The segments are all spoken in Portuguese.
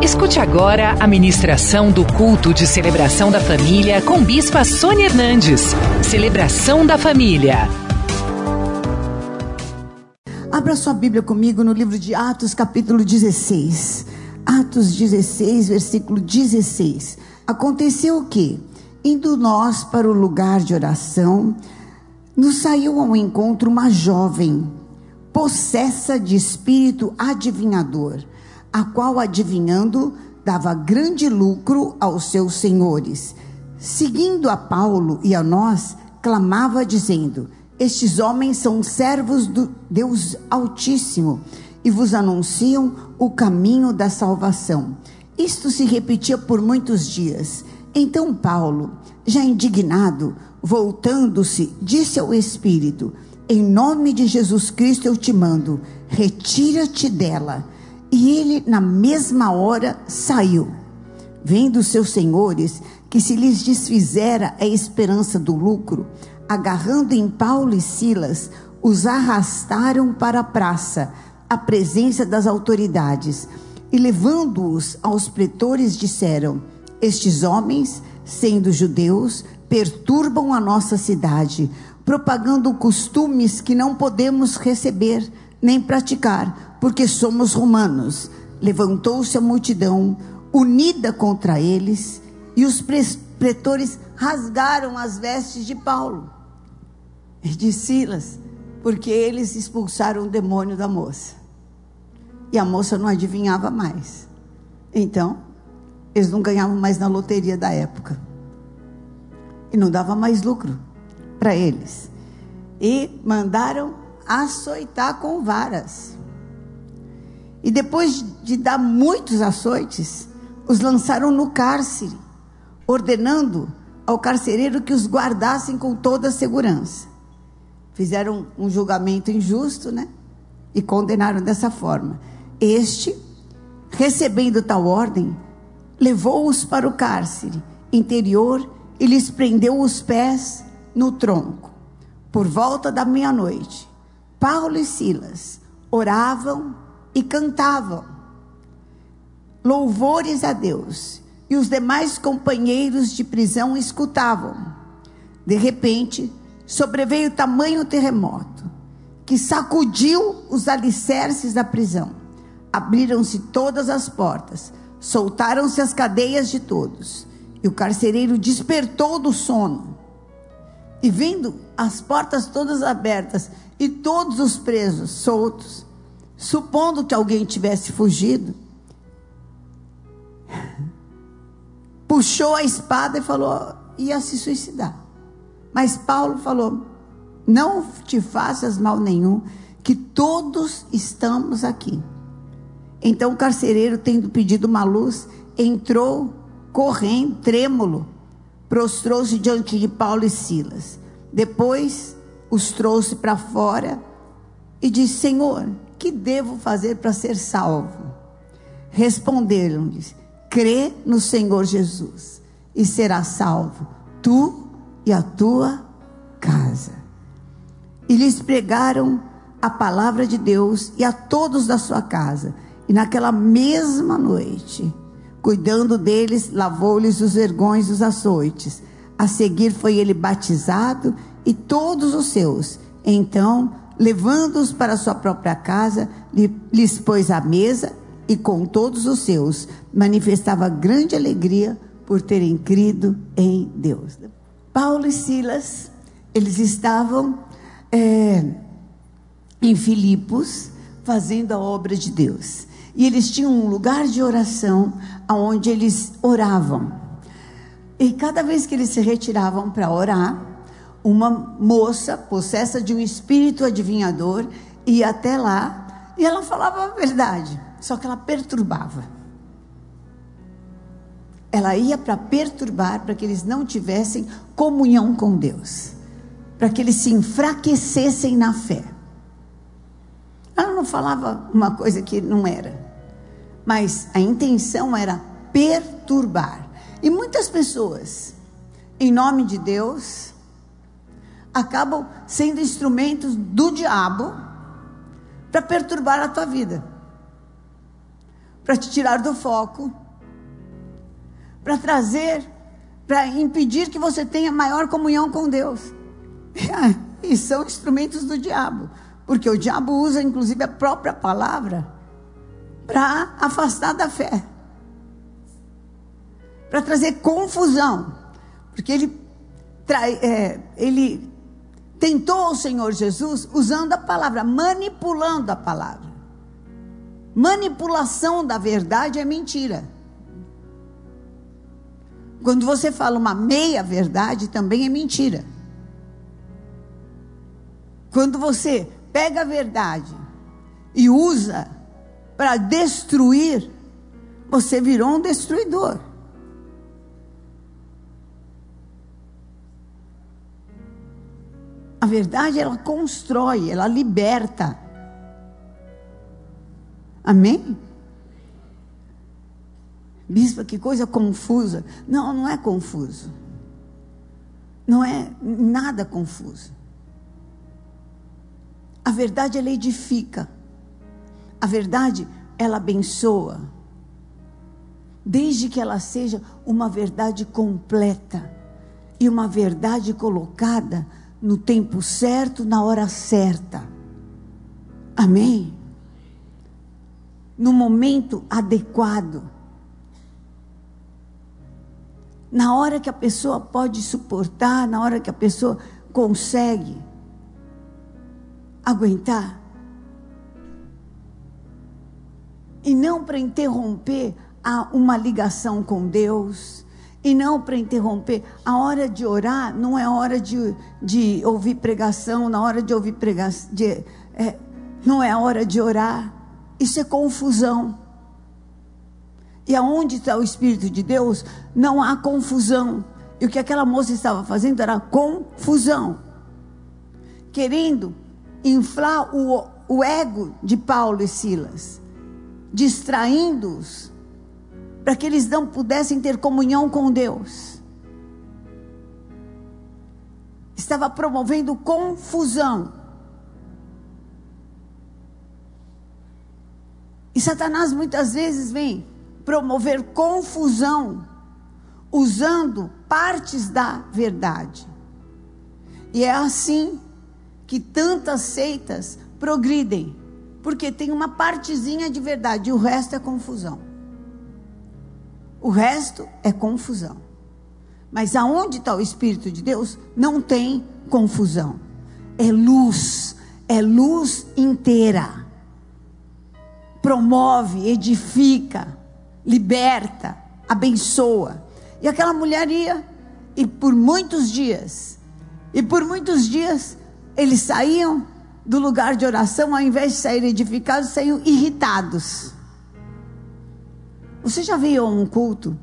Escute agora a ministração do culto de celebração da família com Bispa Sônia Hernandes. Celebração da família. Abra sua Bíblia comigo no livro de Atos, capítulo 16. Atos 16, versículo 16. Aconteceu o que? Indo nós para o lugar de oração, nos saiu ao encontro uma jovem, possessa de espírito adivinhador a qual adivinhando dava grande lucro aos seus senhores. Seguindo a Paulo e a nós, clamava dizendo: Estes homens são servos do Deus Altíssimo e vos anunciam o caminho da salvação. Isto se repetia por muitos dias. Então Paulo, já indignado, voltando-se, disse ao Espírito: Em nome de Jesus Cristo eu te mando, retira-te dela e ele, na mesma hora, saiu. Vendo seus senhores que se lhes desfizera a esperança do lucro, agarrando em Paulo e Silas, os arrastaram para a praça, à presença das autoridades, e levando-os aos pretores, disseram: Estes homens, sendo judeus, perturbam a nossa cidade, propagando costumes que não podemos receber nem praticar porque somos romanos. Levantou-se a multidão, unida contra eles, e os pretores rasgaram as vestes de Paulo e de Silas, porque eles expulsaram o demônio da moça. E a moça não adivinhava mais. Então, eles não ganhavam mais na loteria da época. E não dava mais lucro para eles. E mandaram açoitar com varas. E depois de dar muitos açoites, os lançaram no cárcere, ordenando ao carcereiro que os guardassem com toda a segurança. Fizeram um julgamento injusto, né? E condenaram dessa forma. Este, recebendo tal ordem, levou-os para o cárcere interior e lhes prendeu os pés no tronco. Por volta da meia-noite, Paulo e Silas oravam e cantavam louvores a Deus. E os demais companheiros de prisão escutavam. De repente, sobreveio tamanho terremoto que sacudiu os alicerces da prisão. Abriram-se todas as portas, soltaram-se as cadeias de todos. E o carcereiro despertou do sono. E vendo as portas todas abertas e todos os presos soltos, Supondo que alguém tivesse fugido, puxou a espada e falou: ia se suicidar. Mas Paulo falou: não te faças mal nenhum, que todos estamos aqui. Então o carcereiro, tendo pedido uma luz, entrou correndo, trêmulo, prostrou-se diante de Paulo e Silas. Depois os trouxe para fora e disse: Senhor, que devo fazer para ser salvo? Responderam-lhes: crê no Senhor Jesus e será salvo, tu e a tua casa. E lhes pregaram a palavra de Deus e a todos da sua casa. E naquela mesma noite, cuidando deles, lavou-lhes os vergões dos açoites. A seguir foi ele batizado e todos os seus. Então levando-os para sua própria casa, lhes pôs a mesa e com todos os seus manifestava grande alegria por terem crido em Deus. Paulo e Silas, eles estavam é, em Filipos fazendo a obra de Deus. E eles tinham um lugar de oração onde eles oravam. E cada vez que eles se retiravam para orar, uma moça possessa de um espírito adivinhador ia até lá e ela falava a verdade, só que ela perturbava. Ela ia para perturbar, para que eles não tivessem comunhão com Deus, para que eles se enfraquecessem na fé. Ela não falava uma coisa que não era, mas a intenção era perturbar. E muitas pessoas, em nome de Deus, acabam sendo instrumentos do diabo para perturbar a tua vida. para te tirar do foco, para trazer, para impedir que você tenha maior comunhão com Deus. E são instrumentos do diabo, porque o diabo usa inclusive a própria palavra para afastar da fé, para trazer confusão, porque ele, trai, é, ele tentou o Senhor Jesus usando a palavra, manipulando a palavra. Manipulação da verdade é mentira. Quando você fala uma meia verdade, também é mentira. Quando você pega a verdade e usa para destruir, você virou um destruidor. Verdade ela constrói, ela liberta. Amém? Bispa, que coisa confusa. Não, não é confuso. Não é nada confuso. A verdade ela edifica. A verdade ela abençoa. Desde que ela seja uma verdade completa e uma verdade colocada no tempo certo, na hora certa. Amém? No momento adequado. Na hora que a pessoa pode suportar, na hora que a pessoa consegue aguentar. E não para interromper uma ligação com Deus e não para interromper. A hora de orar não é hora de, de ouvir pregação, na hora de ouvir pregação, de, é, não é hora de orar. Isso é confusão. E aonde está o Espírito de Deus, não há confusão. E o que aquela moça estava fazendo era confusão. Querendo inflar o, o ego de Paulo e Silas, distraindo-os para que eles não pudessem ter comunhão com Deus. Estava promovendo confusão. E Satanás muitas vezes vem promover confusão usando partes da verdade. E é assim que tantas seitas progridem, porque tem uma partezinha de verdade e o resto é confusão. O resto é confusão. Mas aonde está o Espírito de Deus, não tem confusão. É luz, é luz inteira. Promove, edifica, liberta, abençoa. E aquela mulher ia, e por muitos dias, e por muitos dias, eles saíam do lugar de oração, ao invés de saírem edificados, saíam irritados. Você já veio a um culto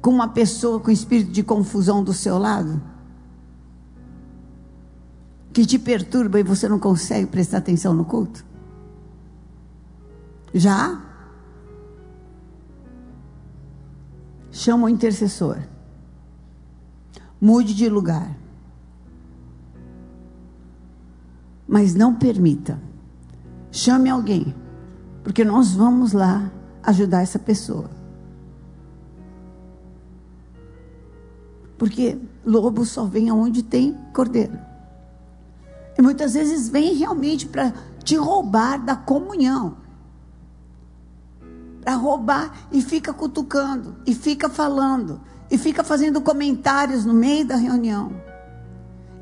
com uma pessoa com espírito de confusão do seu lado? Que te perturba e você não consegue prestar atenção no culto? Já? Chama o intercessor. Mude de lugar. Mas não permita. Chame alguém. Porque nós vamos lá ajudar essa pessoa. Porque lobo só vem aonde tem cordeiro. E muitas vezes vem realmente para te roubar da comunhão. Para roubar e fica cutucando, e fica falando, e fica fazendo comentários no meio da reunião.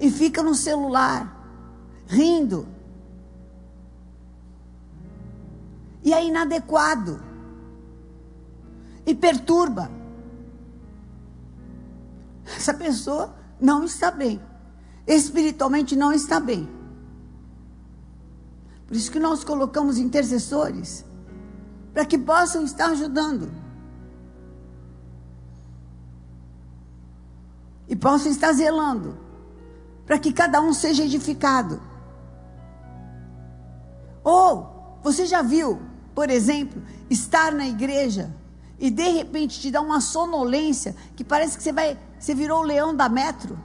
E fica no celular, rindo. E é inadequado e perturba. Essa pessoa não está bem. Espiritualmente não está bem. Por isso que nós colocamos intercessores para que possam estar ajudando. E possam estar zelando para que cada um seja edificado. Ou você já viu, por exemplo, estar na igreja e de repente te dá uma sonolência que parece que você vai, você virou o leão da metro.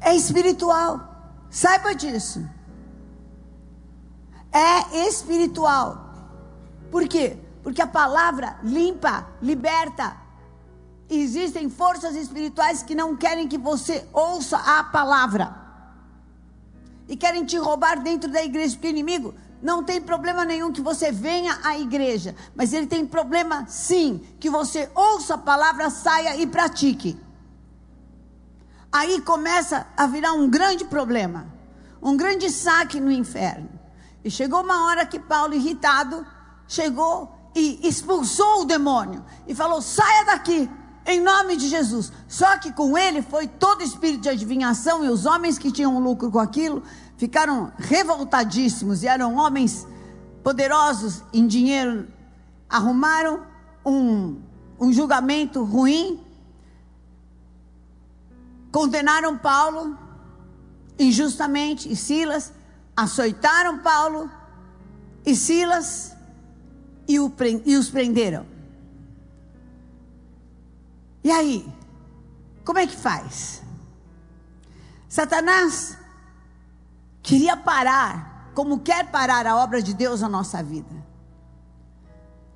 É espiritual. Saiba disso. é espiritual. Por quê? Porque a palavra limpa, liberta. Existem forças espirituais que não querem que você ouça a palavra. E querem te roubar dentro da igreja, porque o inimigo não tem problema nenhum que você venha à igreja, mas ele tem problema sim que você ouça a palavra, saia e pratique. Aí começa a virar um grande problema, um grande saque no inferno. E chegou uma hora que Paulo, irritado, chegou e expulsou o demônio e falou: saia daqui, em nome de Jesus. Só que com ele foi todo espírito de adivinhação e os homens que tinham lucro com aquilo ficaram revoltadíssimos e eram homens poderosos em dinheiro, arrumaram um, um julgamento ruim, condenaram Paulo injustamente e Silas, açoitaram Paulo e Silas e, o, e os prenderam. E aí, como é que faz? Satanás queria parar, como quer parar a obra de Deus na nossa vida,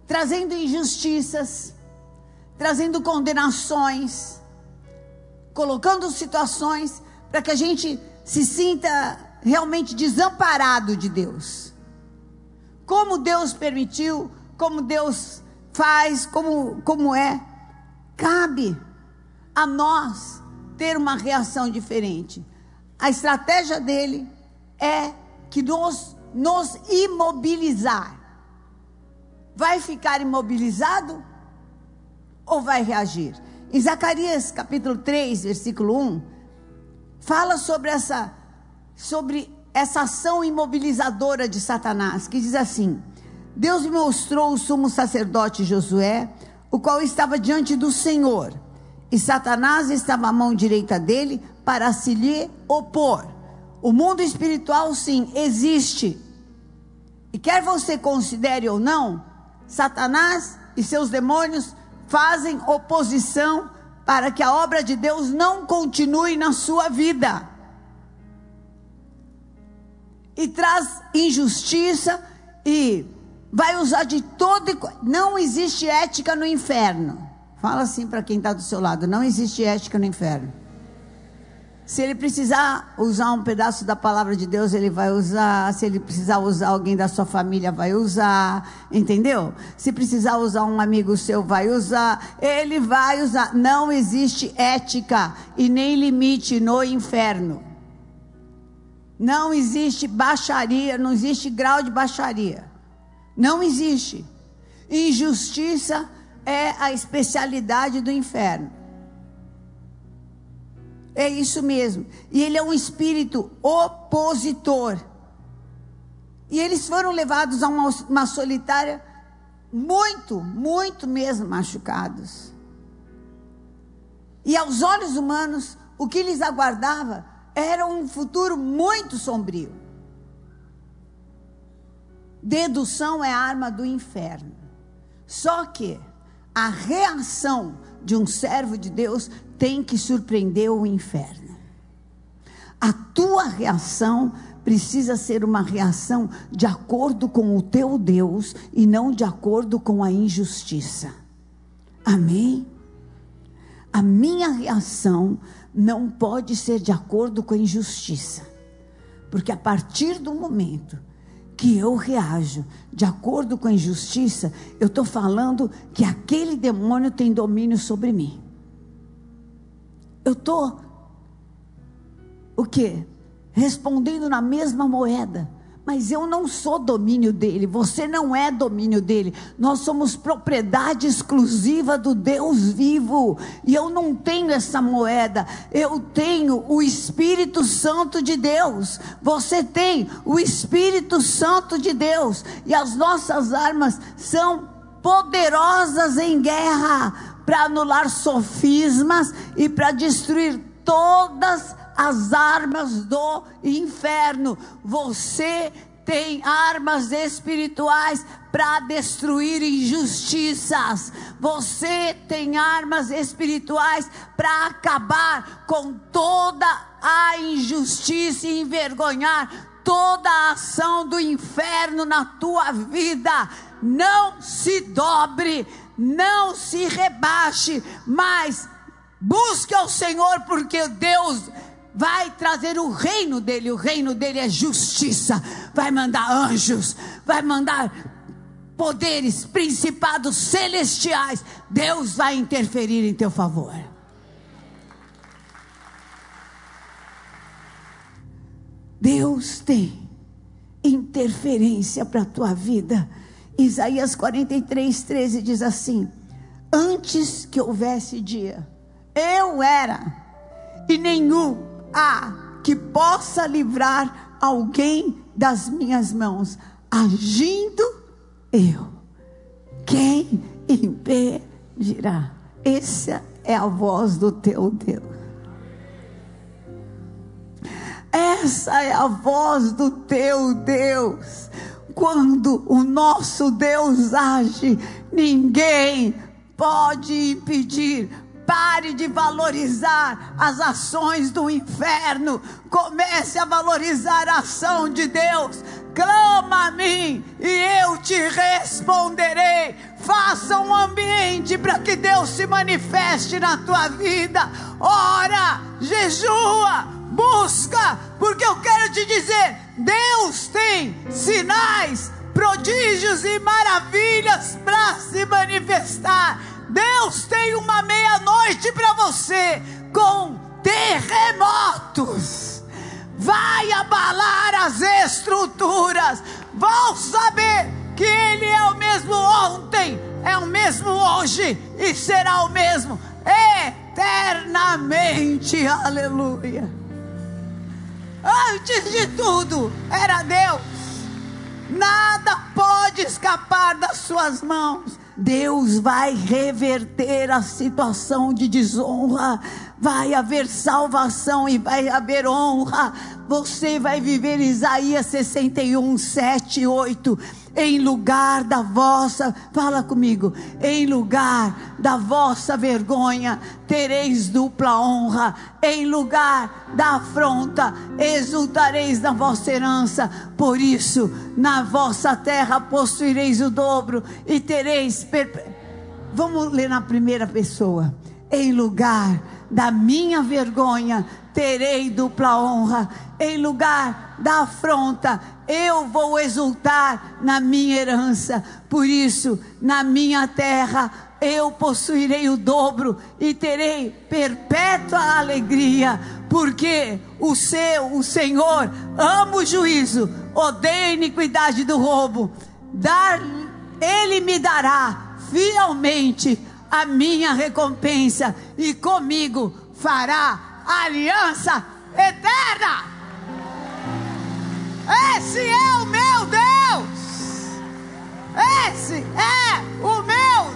trazendo injustiças, trazendo condenações, colocando situações para que a gente se sinta realmente desamparado de Deus. Como Deus permitiu, como Deus faz, como, como é, cabe a nós ter uma reação diferente. A estratégia dele é que nos, nos imobilizar. Vai ficar imobilizado ou vai reagir? Em Zacarias capítulo 3, versículo 1, fala sobre essa, sobre essa ação imobilizadora de Satanás, que diz assim: Deus mostrou o sumo sacerdote Josué, o qual estava diante do Senhor, e Satanás estava à mão direita dele para se lhe opor. O mundo espiritual, sim, existe. E quer você considere ou não, Satanás e seus demônios fazem oposição para que a obra de Deus não continue na sua vida. E traz injustiça e vai usar de todo. Não existe ética no inferno. Fala assim para quem está do seu lado: não existe ética no inferno. Se ele precisar usar um pedaço da palavra de Deus, ele vai usar. Se ele precisar usar alguém da sua família, vai usar. Entendeu? Se precisar usar um amigo seu, vai usar. Ele vai usar. Não existe ética e nem limite no inferno. Não existe baixaria, não existe grau de baixaria. Não existe. Injustiça é a especialidade do inferno. É isso mesmo. E ele é um espírito opositor. E eles foram levados a uma, uma solitária muito, muito mesmo machucados. E aos olhos humanos, o que lhes aguardava era um futuro muito sombrio. Dedução é arma do inferno. Só que a reação de um servo de Deus tem que surpreender o inferno. A tua reação precisa ser uma reação de acordo com o teu Deus e não de acordo com a injustiça. Amém? A minha reação não pode ser de acordo com a injustiça. Porque a partir do momento que eu reajo de acordo com a injustiça, eu estou falando que aquele demônio tem domínio sobre mim. Eu estou, o quê? Respondendo na mesma moeda. Mas eu não sou domínio dele, você não é domínio dele. Nós somos propriedade exclusiva do Deus vivo. E eu não tenho essa moeda, eu tenho o Espírito Santo de Deus. Você tem o Espírito Santo de Deus. E as nossas armas são poderosas em guerra para anular sofismas e para destruir todas as armas do inferno. Você tem armas espirituais para destruir injustiças. Você tem armas espirituais para acabar com toda a injustiça e envergonhar toda a ação do inferno na tua vida. Não se dobre, não se rebaixe, mas busque ao Senhor, porque Deus vai trazer o reino dele. O reino dele é justiça. Vai mandar anjos, vai mandar poderes, principados celestiais. Deus vai interferir em teu favor. Deus tem interferência para a tua vida. Isaías 43, 13 diz assim: Antes que houvesse dia, eu era, e nenhum há que possa livrar alguém das minhas mãos. Agindo eu, quem impedirá? Essa é a voz do teu Deus. Essa é a voz do teu Deus. Quando o nosso Deus age, ninguém pode impedir. Pare de valorizar as ações do inferno. Comece a valorizar a ação de Deus. Clama a mim e eu te responderei. Faça um ambiente para que Deus se manifeste na tua vida. Ora, jejua busca, porque eu quero te dizer: Deus tem sinais, prodígios e maravilhas para se manifestar. Deus tem uma meia-noite para você com terremotos. Vai abalar as estruturas. Vão saber que Ele é o mesmo ontem, é o mesmo hoje e será o mesmo eternamente. Aleluia. Antes de tudo, era Deus. Nada pode escapar das suas mãos. Deus vai reverter a situação de desonra. Vai haver salvação e vai haver honra. Você vai viver Isaías 61, 7, 8 em lugar da vossa, fala comigo, em lugar da vossa vergonha, tereis dupla honra, em lugar da afronta, exultareis na vossa herança, por isso, na vossa terra possuireis o dobro e tereis. Perpe... Vamos ler na primeira pessoa, em lugar da minha vergonha, terei dupla honra, em lugar da afronta, eu vou exultar na minha herança. Por isso, na minha terra, eu possuirei o dobro e terei perpétua alegria, porque o seu, o Senhor, ama o juízo, odeia a iniquidade do roubo. Dar, ele me dará fielmente a minha recompensa e comigo fará aliança eterna. Esse é o meu Deus. Esse é o meu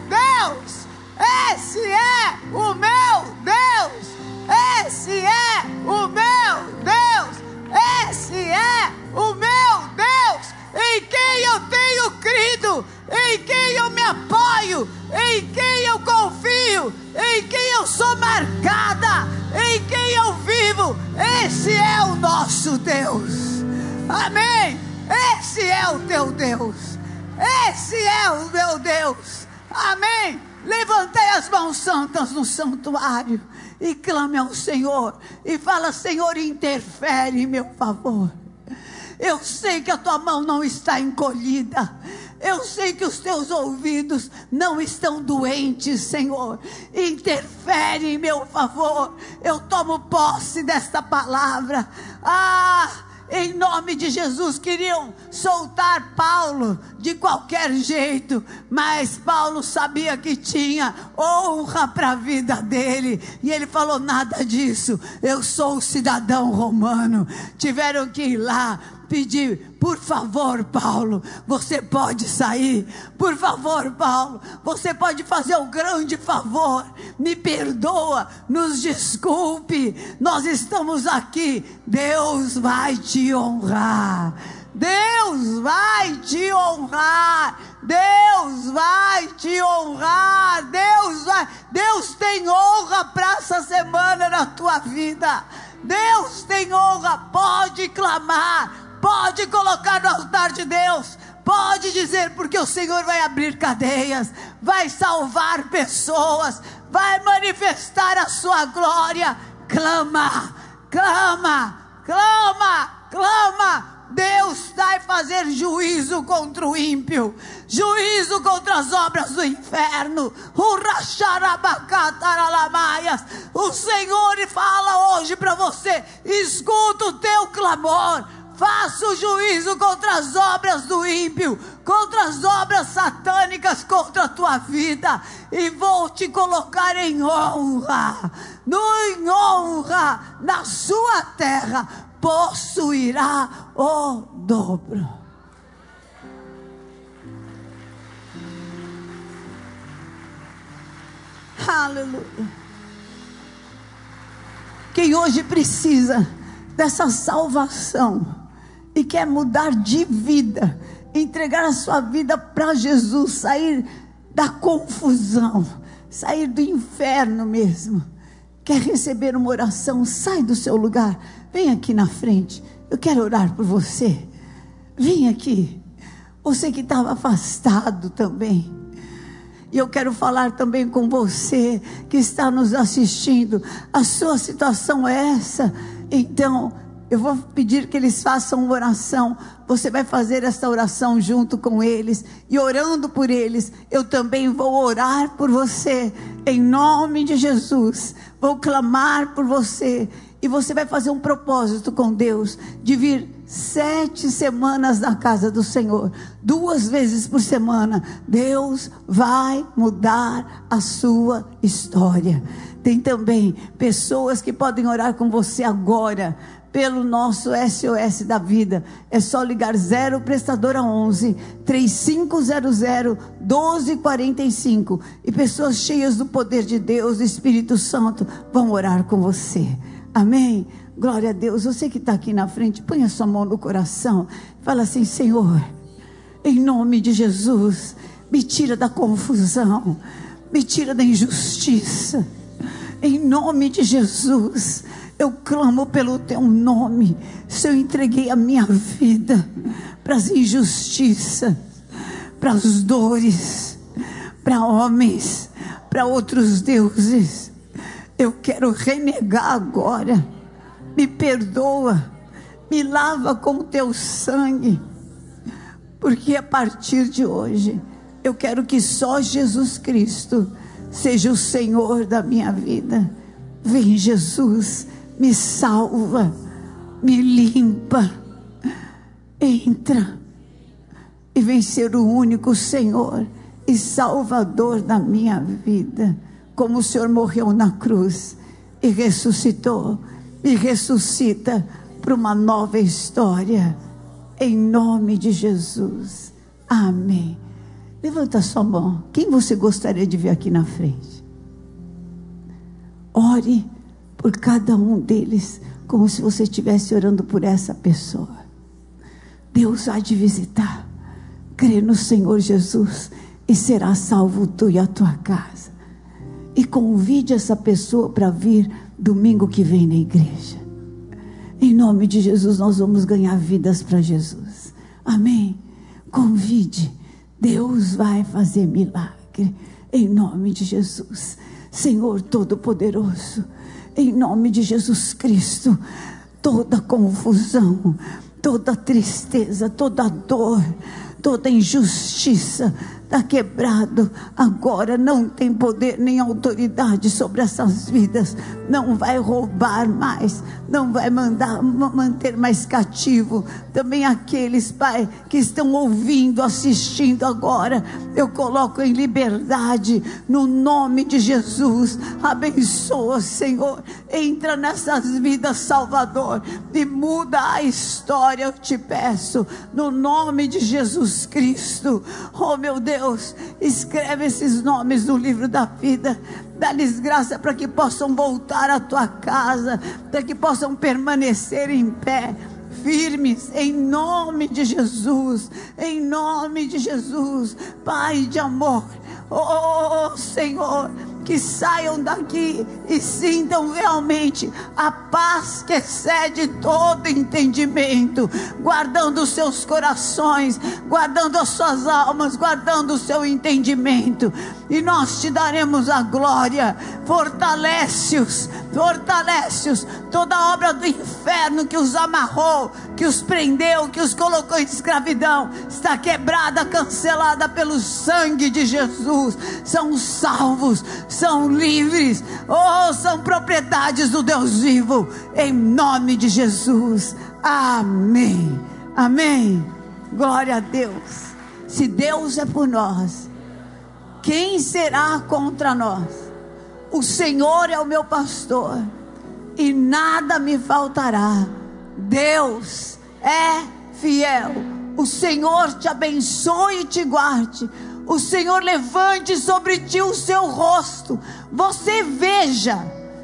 e fala: Senhor, interfere em meu favor. Eu sei que a tua mão não está encolhida. Eu sei que os teus ouvidos não estão doentes, Senhor. Interfere em meu favor. Eu tomo posse desta palavra. Ah! Em nome de Jesus, queriam soltar Paulo de qualquer jeito, mas Paulo sabia que tinha honra para a vida dele, e ele falou: nada disso, eu sou cidadão romano. Tiveram que ir lá pedir, por favor, Paulo, você pode sair. Por favor, Paulo, você pode fazer um grande favor. Me perdoa, nos desculpe. Nós estamos aqui. Deus vai te honrar. Deus vai te honrar. Deus vai te honrar. Deus vai. Deus tem honra para essa semana na tua vida. Deus tem honra. Pode clamar Pode colocar no altar de Deus. Pode dizer, porque o Senhor vai abrir cadeias, vai salvar pessoas, vai manifestar a sua glória. Clama, clama, clama, clama. Deus vai fazer juízo contra o ímpio, juízo contra as obras do inferno. O Senhor fala hoje para você: escuta o teu clamor Faça o juízo contra as obras do ímpio, contra as obras satânicas contra a tua vida, e vou te colocar em honra, no em honra na sua terra, possuirá o dobro. Aleluia. Quem hoje precisa dessa salvação e quer mudar de vida, entregar a sua vida para Jesus, sair da confusão, sair do inferno mesmo. Quer receber uma oração? Sai do seu lugar, vem aqui na frente. Eu quero orar por você. Vem aqui. Você que estava afastado também. E eu quero falar também com você que está nos assistindo. A sua situação é essa. Então, eu vou pedir que eles façam uma oração. Você vai fazer essa oração junto com eles. E orando por eles, eu também vou orar por você. Em nome de Jesus. Vou clamar por você. E você vai fazer um propósito com Deus de vir sete semanas na casa do Senhor, duas vezes por semana. Deus vai mudar a sua história. Tem também pessoas que podem orar com você agora pelo nosso SOS da vida. É só ligar 0 prestadora 11 3500 1245 e pessoas cheias do poder de Deus, do Espírito Santo, vão orar com você. Amém. Glória a Deus. Você que está aqui na frente, põe a sua mão no coração. Fala assim: Senhor, em nome de Jesus, me tira da confusão, me tira da injustiça. Em nome de Jesus, eu clamo pelo teu nome. Se eu entreguei a minha vida para as injustiças, para as dores, para homens, para outros deuses, eu quero renegar agora. Me perdoa, me lava com o teu sangue, porque a partir de hoje eu quero que só Jesus Cristo seja o Senhor da minha vida. Vem, Jesus me salva, me limpa. Entra e vem ser o único Senhor e Salvador da minha vida. Como o Senhor morreu na cruz e ressuscitou, e ressuscita para uma nova história. Em nome de Jesus. Amém. Levanta sua mão. Quem você gostaria de ver aqui na frente? Ore por cada um deles, como se você estivesse orando por essa pessoa. Deus há de visitar. Crê no Senhor Jesus e será salvo tu e a tua casa. E convide essa pessoa para vir domingo que vem na igreja. Em nome de Jesus, nós vamos ganhar vidas para Jesus. Amém. Convide. Deus vai fazer milagre. Em nome de Jesus. Senhor Todo-Poderoso em nome de Jesus Cristo, toda confusão, toda tristeza, toda dor, toda injustiça, está quebrado, agora não tem poder nem autoridade sobre essas vidas, não vai roubar mais, não vai mandar manter mais cativo. Também aqueles, Pai, que estão ouvindo, assistindo agora, eu coloco em liberdade, no nome de Jesus. Abençoa, Senhor, entra nessas vidas, Salvador, e muda a história, eu te peço, no nome de Jesus Cristo. Oh, meu Deus. Deus, escreve esses nomes no livro da vida. Dá-lhes graça para que possam voltar à tua casa, para que possam permanecer em pé firmes em nome de Jesus, em nome de Jesus, Pai de amor, oh Senhor, que saiam daqui e sintam realmente a paz que excede todo entendimento, guardando os seus corações, guardando as suas almas, guardando o seu entendimento. E nós te daremos a glória. Fortalece-os, fortalece-os. Toda obra do inferno que os amarrou, que os prendeu, que os colocou em escravidão, está quebrada, cancelada pelo sangue de Jesus. São salvos, são livres, oh, são propriedades do Deus vivo, em nome de Jesus. Amém. Amém. Glória a Deus. Se Deus é por nós, quem será contra nós? O Senhor é o meu pastor e nada me faltará. Deus é fiel. O Senhor te abençoe e te guarde. O Senhor levante sobre ti o seu rosto. Você veja.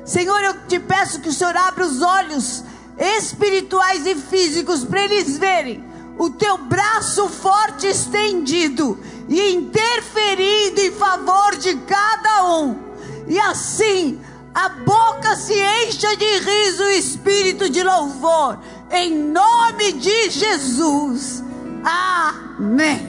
Senhor, eu te peço que o Senhor abra os olhos espirituais e físicos para eles verem o teu braço forte estendido e interferindo em favor de cada um. E assim a boca se encha de riso e espírito de louvor. Em nome de Jesus. Amém.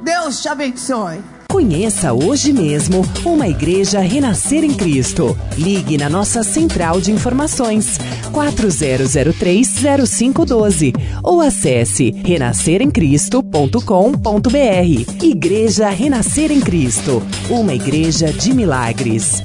Deus te abençoe. Conheça hoje mesmo uma igreja Renascer em Cristo. Ligue na nossa central de informações 40030512 ou acesse renasceremcristo.com.br. Igreja Renascer em Cristo, uma igreja de milagres.